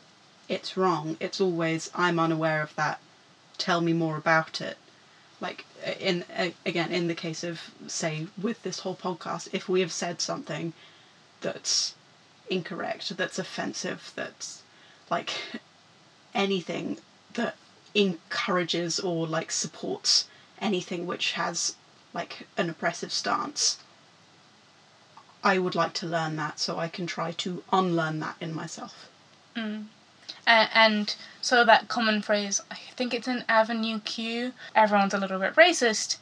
it's wrong, it's always I'm unaware of that. Tell me more about it. Like in again in the case of say with this whole podcast if we have said something that's incorrect, that's offensive, that's like anything that encourages or like supports anything which has like an oppressive stance. I would like to learn that so I can try to unlearn that in myself. mm. A- and so that common phrase, I think it's in Avenue Q, everyone's a little bit racist,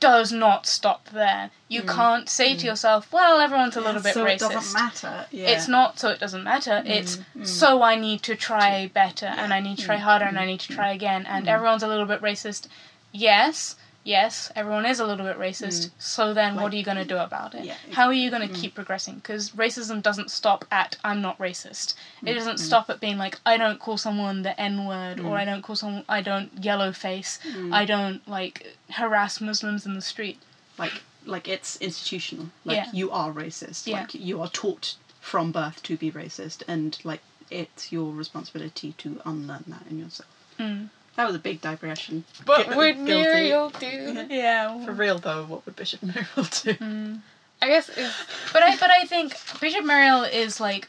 does not stop there. You mm. can't say to mm. yourself, well, everyone's a little bit so racist. it doesn't matter. Yeah. It's not so it doesn't matter. Mm, it's so I need to try better and I need to try harder and I need to try again. And everyone's a little bit racist. Yes, yes, everyone is a little bit racist. Mm. So then what are you going to do about it? Yeah, How are you going to mm. keep progressing? Because racism doesn't stop at I'm not racist. Mm, it doesn't stop at being like I don't call someone the N word or I don't call someone I don't yellow face. I don't like harass Muslims in the street. like like it's institutional. Like Yeah. you are racist. Yeah. Like you are taught from birth to be racist and like it's your responsibility to unlearn that in yourself. Mm. That was a big digression. What Gu- would guilty. Myriel do? Yeah. For real though, what would Bishop Myriel do? Mm. I guess if But I but I think Bishop Myriel is like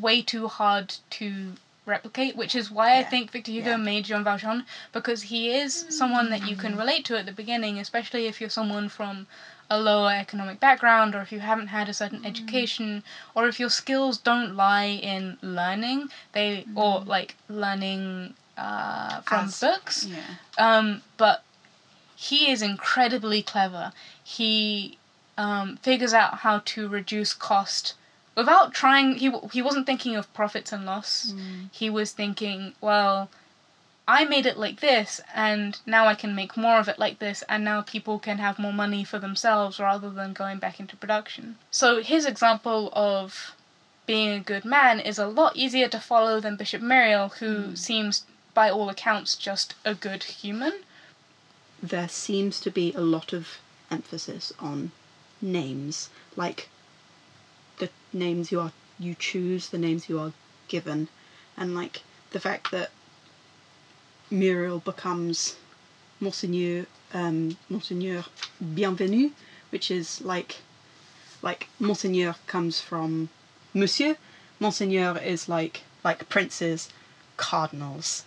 way too hard to replicate, which is why I think Victor Hugo Yeah. made Jean Valjean because he is someone that you can mm. relate to at the beginning, especially if you're someone from a lower economic background or if you haven't had a certain mm. education or if your skills don't lie in learning they or mm. like learning uh, from As- books Yeah. um, but he is incredibly clever. He um, figures out how to reduce cost without trying. He he wasn't thinking of profits and loss. He was thinking, well, I made it like this, and now I can make more of it like this, and now people can have more money for themselves rather than going back into production. So his example of being a good man is a lot easier to follow than Bishop Myriel, who seems, by all accounts, just a good human. there seems to be a lot of emphasis on names, like the names you are you choose, the names you are given, and like the fact that Myriel becomes Monseigneur um, Monseigneur Bienvenu, which is like like Monseigneur comes from Monsieur. Monseigneur is like like princes, cardinals,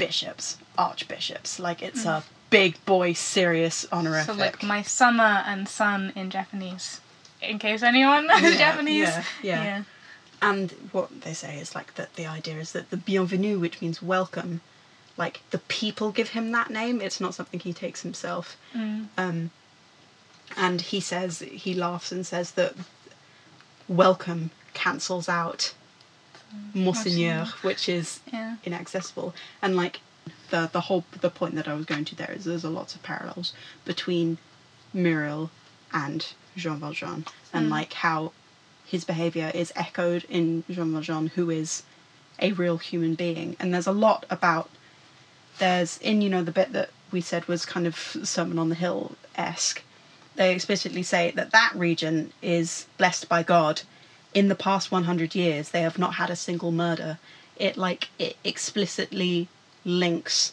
bishops, archbishops. Like it's a big boy, serious honorific. So like my sama and san in Japanese. In case anyone knows Yeah, Japanese. yeah, yeah. And what they say is like that the idea is that the bienvenue, which means welcome, like the people give him that name. It's not something he takes himself. Mm. Um, and he says he laughs and says that welcome cancels out Monseigneur, which is Yeah. inaccessible. And like the the whole the point that I was going to there is there's a lots of parallels between Myriel and Jean Valjean and mm. like how his behavior is echoed in Jean Valjean, who is a real human being. And there's a lot about there's in you know the bit that we said was kind of Sermon on the Hill esque. They explicitly say that that region is blessed by God. In the past 100 years, they have not had a single murder. It like it explicitly links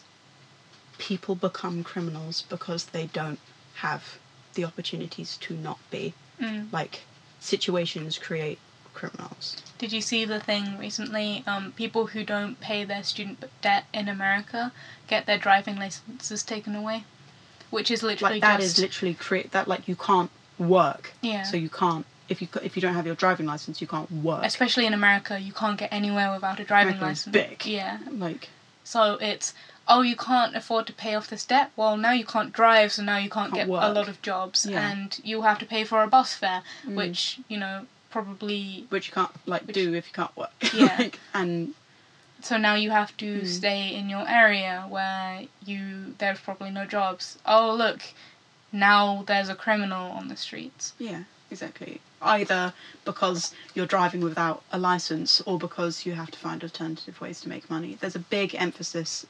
people become criminals because they don't have the opportunities to not be. Mm. Like situations create criminals. Did you see the thing recently? Um, people who don't pay their student debt in America get their driving licenses taken away, which is literally Like that just is literally create that like you can't work. yeah. So you can't if you if you don't have your driving license, you can't work. Especially in America, you can't get anywhere without a driving America's license. big. Yeah. Like So it's oh you can't afford to pay off this debt. Well now you can't drive, so now you can't, Can't get a lot of jobs, Yeah. and you have to pay for a bus fare, Mm. which you know probably. which you can't like Which- do if you can't work. Yeah. like, and So now you have to Mm. stay in your area where you there's probably no jobs. Oh look, now there's a criminal on the streets. yeah, exactly. Either because you're driving without a license or because you have to find alternative ways to make money. There's a big emphasis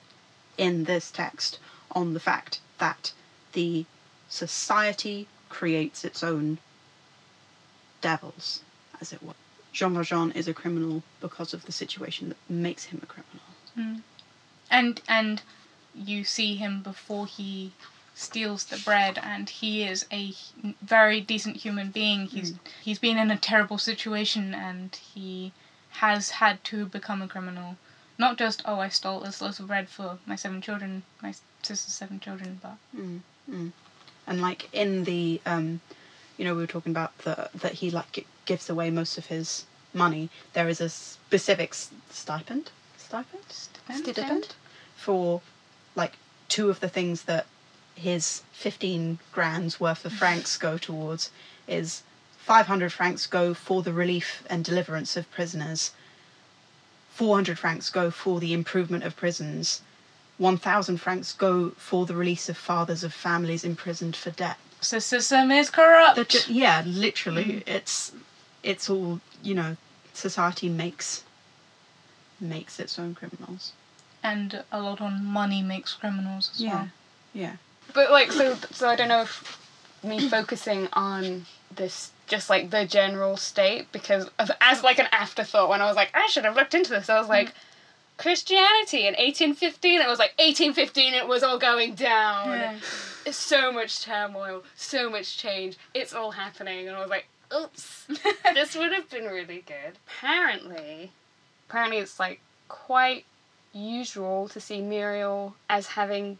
in this text on the fact that the society creates its own devils, as it were. Jean Valjean is a criminal because of the situation that makes him a criminal. Hmm. and and you see him before he steals the bread and he is a very decent human being he's he's been in a terrible situation and he has had to become a criminal not just oh i stole this loaf of bread for my seven children my sister's seven children but Mm, mm. And like in the, um, you know, we were talking about the that he like gives away most of his money. There is a specific s- stipend, stipend, Stipend? for like two of the things that his fifteen grand's worth of francs go towards. Is five hundred francs go for the relief and deliverance of prisoners. Four hundred francs go for the improvement of prisons. 1,000 francs go for the release of fathers of families imprisoned for debt. So, the system is corrupt ju- yeah, literally, mm. it's it's all you know. Society makes makes its own criminals. and a lot on money makes criminals as Yeah, well yeah, But like so so I don't know if me focusing on this just like the general state because of, as like an afterthought when I was like I should have looked into this I was like Christianity in 1815 it was like 1815 it was all going down Yeah. It's so much turmoil so much change it's all happening and I was like oops this would have been really good apparently apparently it's like quite usual to see Myriel as having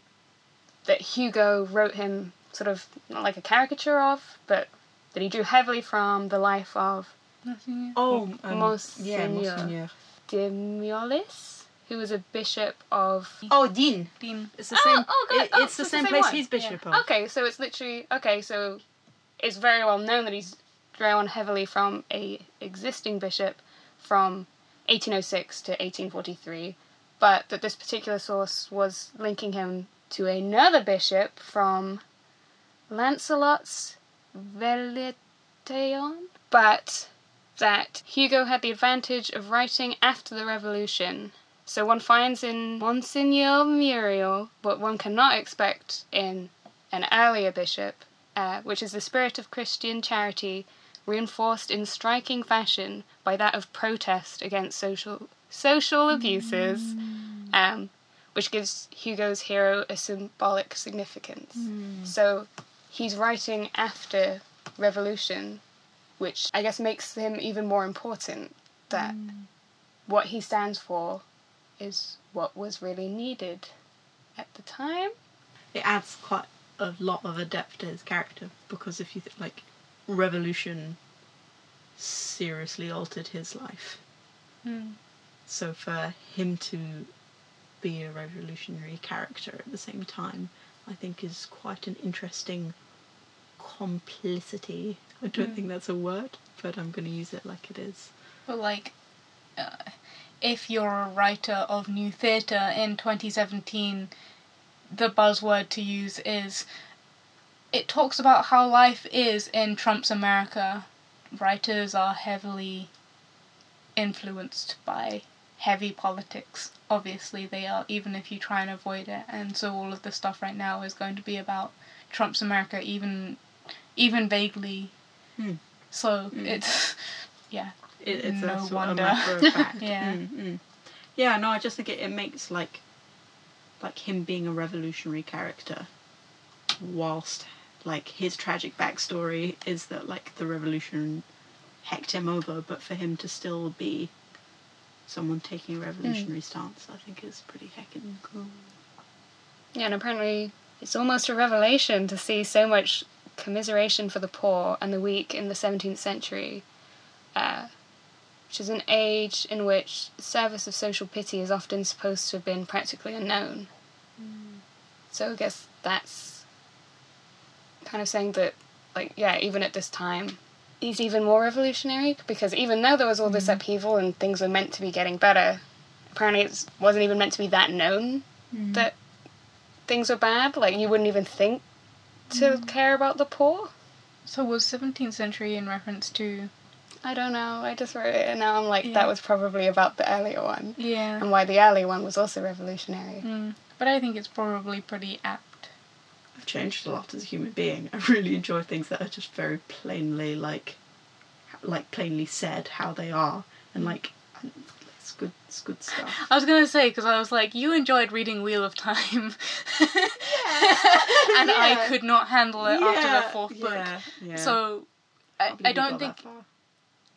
that Hugo wrote him sort of not like a caricature of, but that he drew heavily from the life of Nothing. Oh, um, Monseigneur. yeah, Monseigneur. de Miollis, who was a bishop of. Oh, Digne. Digne. It's the Oh, same. oh, good. it- Oh, it's the so same the same place one. he's bishop of. Okay, so it's literally okay. So it's very well known that he's drawn heavily from a existing bishop from 1806 to 1843, but that this particular source was linking him to another bishop from Lancelot's Veletion, but that Hugo had the advantage of writing after the revolution. So one finds in Monsignor Myriel what one cannot expect in an earlier bishop, uh, which is the spirit of Christian charity reinforced in striking fashion by that of protest against social social abuses, um, which gives Hugo's hero a symbolic significance. So he's writing after revolution, which I guess makes him even more important. That what he stands for is what was really needed at the time. It adds quite a lot of a depth to his character because if you think like, revolution seriously altered his life. Mm. So for him to be a revolutionary character at the same time, I think is quite an interesting complicity. I don't Mm. think that's a word, but I'm going to use it like it is. But like, uh, if you're a writer of new theatre in 2017, the buzzword to use is. It talks about how life is in Trump's America, writers are heavily influenced by heavy politics. Obviously, they are, even if you try and avoid it. And so all of the stuff right now is going to be about Trump's America, even even vaguely. Hmm. So Mm. it's yeah. It, it's No wonder. Yeah. Mm. Yeah, no, I just think it, it makes like like him being a revolutionary character whilst like his tragic backstory is that like the revolution hecked him over, but for him to still be someone taking a revolutionary stance, I think is pretty heckin' cool. Yeah, and apparently it's almost a revelation to see so much commiseration for the poor and the weak in the 17th century, uh, which is an age in which service of social pity is often supposed to have been practically unknown. So I guess that's kind of saying that, like, yeah, even at this time, he's even more revolutionary because even though there was all this mm. upheaval and things were meant to be getting better, apparently it wasn't even meant to be that known mm. that things were bad. Like you wouldn't even think to mm. care about the poor. So was 17th century in reference to I don't know. I just wrote it and now I'm like, Yeah. that was probably about the earlier one. yeah. And why the earlier one was also revolutionary. Mm. But I think it's probably pretty apt. I've changed a lot as a human being. I really enjoy things that are just very plainly like, like plainly said how they are, and like, it's good, it's good stuff. I was gonna say because I was like, you enjoyed reading Wheel of Time, and I could not handle it after the fourth book. Yeah, yeah. So I, I don't think.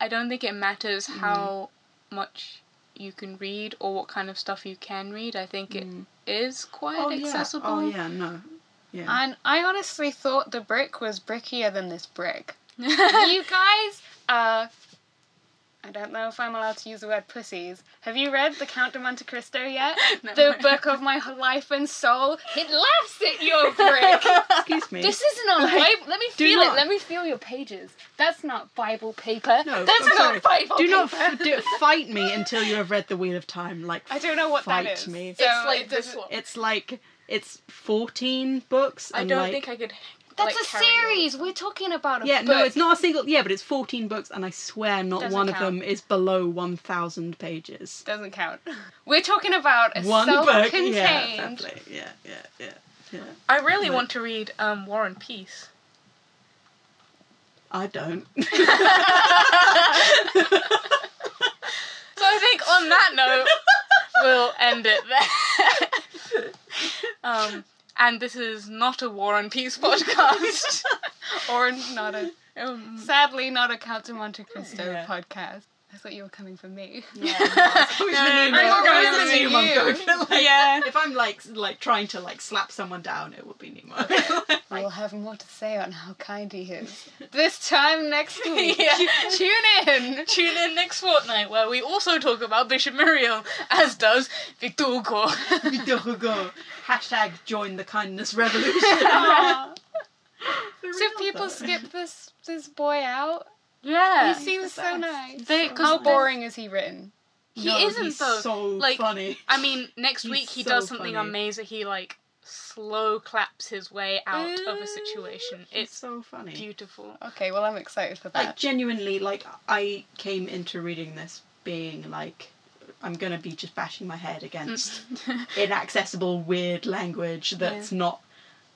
I don't think it matters how much you can read or what kind of stuff you can read. I think it Mm. is quite Oh yeah. accessible. Oh yeah. No. Yeah. And I honestly thought the brick was brickier than this brick. you guys, uh, I don't know if I'm allowed to use the word pussies. Have you read The Count of Monte Cristo yet? No. The book of my life and soul. It laughs at your brick. Excuse me. This isn't on Like, Bible. Let me feel not- it. Let me feel your pages. That's not Bible paper. No, That's I'm not sorry. Bible Do paper. not f- do, fight me until you have read the Wheel of Time. Like I don't know what fight that is. me. So It's like it this one. it's like it's fourteen books. I and, don't like, think I could. That's like, a series. of We're talking about a Yeah, book. no, it's not a single. Yeah, but it's fourteen books, and I swear not Doesn't one of them is below one thousand pages. Doesn't count. We're talking about a One book. self-contained. Yeah, fair. Yeah, yeah, yeah, yeah. I really Like- want to read um, War and Peace. I don't. So I think on that note, we'll end it there. um, and this is not a War and Peace podcast. or not a um, sadly not a Count de Monte Cristo Yeah. podcast. I thought you were coming for me. Yeah, no, it's always No, the no, name. no, It's no, always no, the no, name no, I'm you. going for, like, Yeah. If I'm like like trying to like slap someone down, it will be Nemo. We'll have more to say on how kind he is. this time next week. Yeah. Tune in. Tune in next fortnight where we also talk about Bishop Myriel, as does Victor Hugo. Victor Hugo. Hashtag join the kindness revolution. Aw. For So real, people though. skip this this boy out. Yeah. he seems so nice. They- How boring is he written? He No, isn't he's though. So like, funny. I mean, next He's week he so does something funny. amazing. He like slow claps his way out of a situation. He's It's so funny. beautiful. Okay, well I'm excited for that. Like that. genuinely, like I came into reading this being like, I'm gonna be just bashing my head against inaccessible, weird language that's not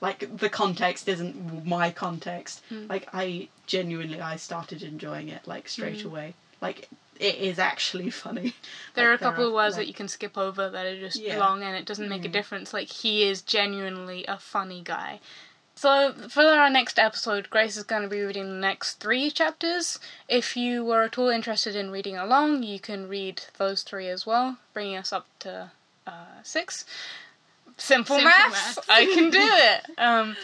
like the context isn't my context. Mm. Like I genuinely, I started enjoying it like straight Mm. away. Like it is actually funny. There are a Like, couple of words like- that you can skip over that are just Yeah. long and it doesn't make a Mm. difference. Like he is genuinely a funny guy. So for our next episode, Grace is going to be reading the next three chapters. If you were at all interested in reading along, you can read those three as well, bringing us up to uh, six. Simple, Simple maths. maths. I can do it. Um,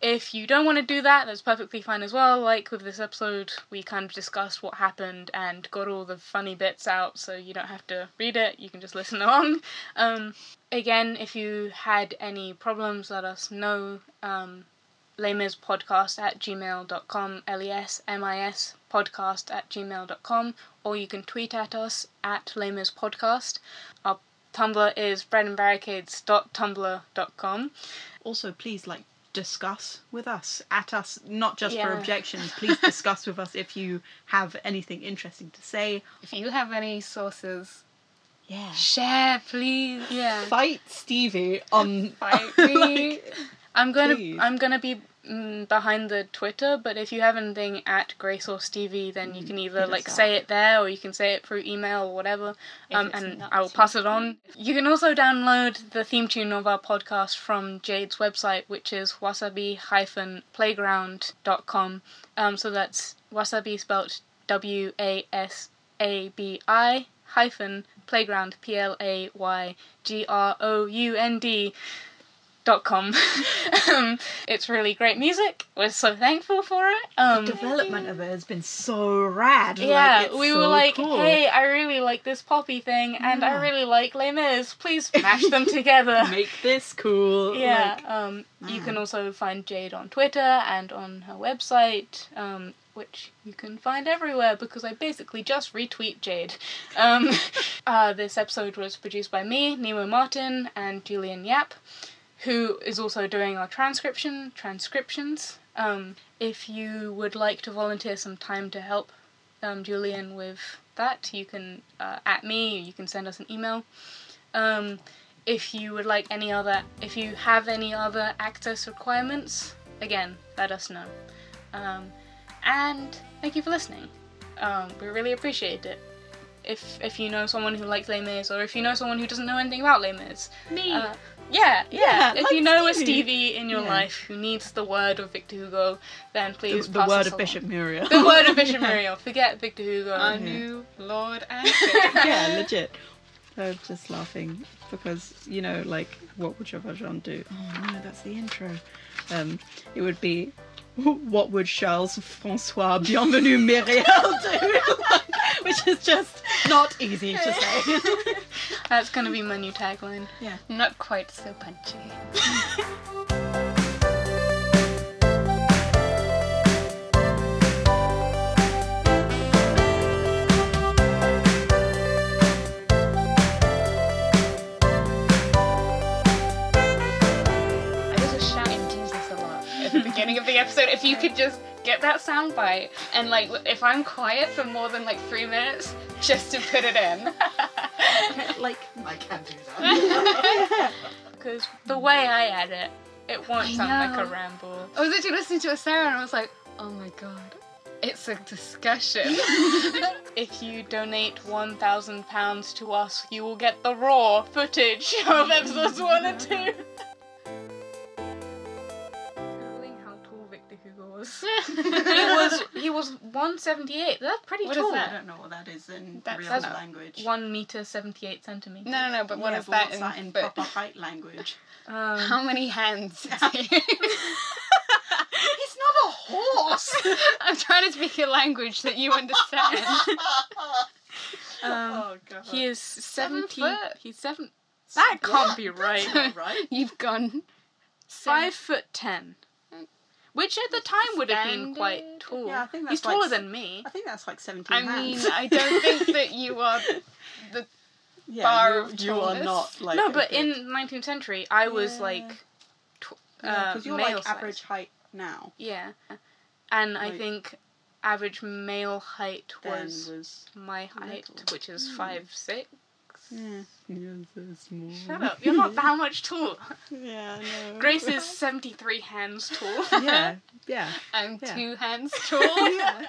if you don't want to do that, that's perfectly fine as well. Like with this episode, we kind of discussed what happened and got all the funny bits out, so you don't have to read it, you can just listen along. Um, again, if you had any problems, let us know. Um, podcast at gmail.com, L-E-S-M-I-S podcast at gmail.com, or you can tweet at us at podcast. Our Tumblr is breadandbarricades.tumblr.com. Also, please like discuss with us at us, not just for objections. Please discuss with us if you have anything interesting to say. If you have any sources, Yeah. share, please. Yeah. Fight Stevie on Fight me. like, I'm gonna Please. I'm gonna be mm, behind the Twitter, but if you have anything at Grace or Stevie, then you can either like say it there or you can say it through email or whatever, um, and I will pass it on. You can also download the theme tune of our podcast from Jade's website, which is wasabi-playground.com. Um, so that's wasabi spelled W A S A B I hyphen playground P L A Y G R O U N D dot com. um, it's really great music. We're so thankful for it. Um, the development of it has been so rad. yeah, it's we so were like, cool. hey, I really like this poppy thing, and I really like Les Mis. Please mash them together. make this cool. yeah. like- um, you can also find Jade on Twitter and on her website, um, which you can find everywhere because I basically just retweet Jade. Um, uh, this episode was produced by me, Nemo Martin, and Julian Yap, who is also doing our transcription transcriptions. Um, if you would like to volunteer some time to help um, Julian with that, you can uh, at me. You can send us an email. Um, if you would like any other, if you have any other access requirements, again, let us know. Um, and thank you for listening. Um, we really appreciate it. If if you know someone who likes Les Mis, or if you know someone who doesn't know anything about Les Mis, Me. uh, yeah, yeah. Yeah, if you know a Stevie. Stevie in your Yeah. life who needs the word of Victor Hugo, then the, please the pass word of along. Bishop Myriel. The word of Bishop Myriel. Forget Victor Hugo. Our yeah. new Lord and yeah, legit. I'm just laughing because you know, like, what would Jean Valjean do? Oh no, that's the intro. Um, it would be, what would Charles François Bienvenu Myriel do? Which is just not easy to say. That's gonna be my new tagline. Yeah. Not quite so punchy. Episode. If you could just get that sound bite and like if I'm quiet for more than like three minutes, just to put it in. like, I can't do that. Because the way I add it, it won't I sound like a ramble. I was actually listening to a Sarah and I was like, oh my god, it's a discussion. If you donate £1,000 to us, you will get the raw footage of episodes 1 and 2. Victor was. he was he was 178. That's pretty What is tall. that? I don't know what that is in That's- real that's language. 1 meter 78 centimeters. no, no, no, but what yeah, is but that what's in, that in but proper height language? Um, How many hands? He's not a horse. I'm trying to speak a language that you understand. um, oh god. he is Seven 70. foot. He's seven. That can't be That's right. not right. You've gone Five foot ten. Which at the time would have been quite tall. Yeah, I think He's that's like taller than me. I think that's like 17 I mean. I don't think that you are the yeah, bar you, of you are not like no, but in 19th century, I was Yeah. like, tw- Yeah, uh, you're male like size. average height now. Yeah, and I think average male height was was my height, little. which is Hmm. five six. Yeah, you're so small. Shut up! You're not that much taller. Yeah, I know. Grace is 73 hands tall. yeah, yeah. I'm Yeah. two hands tall. yeah.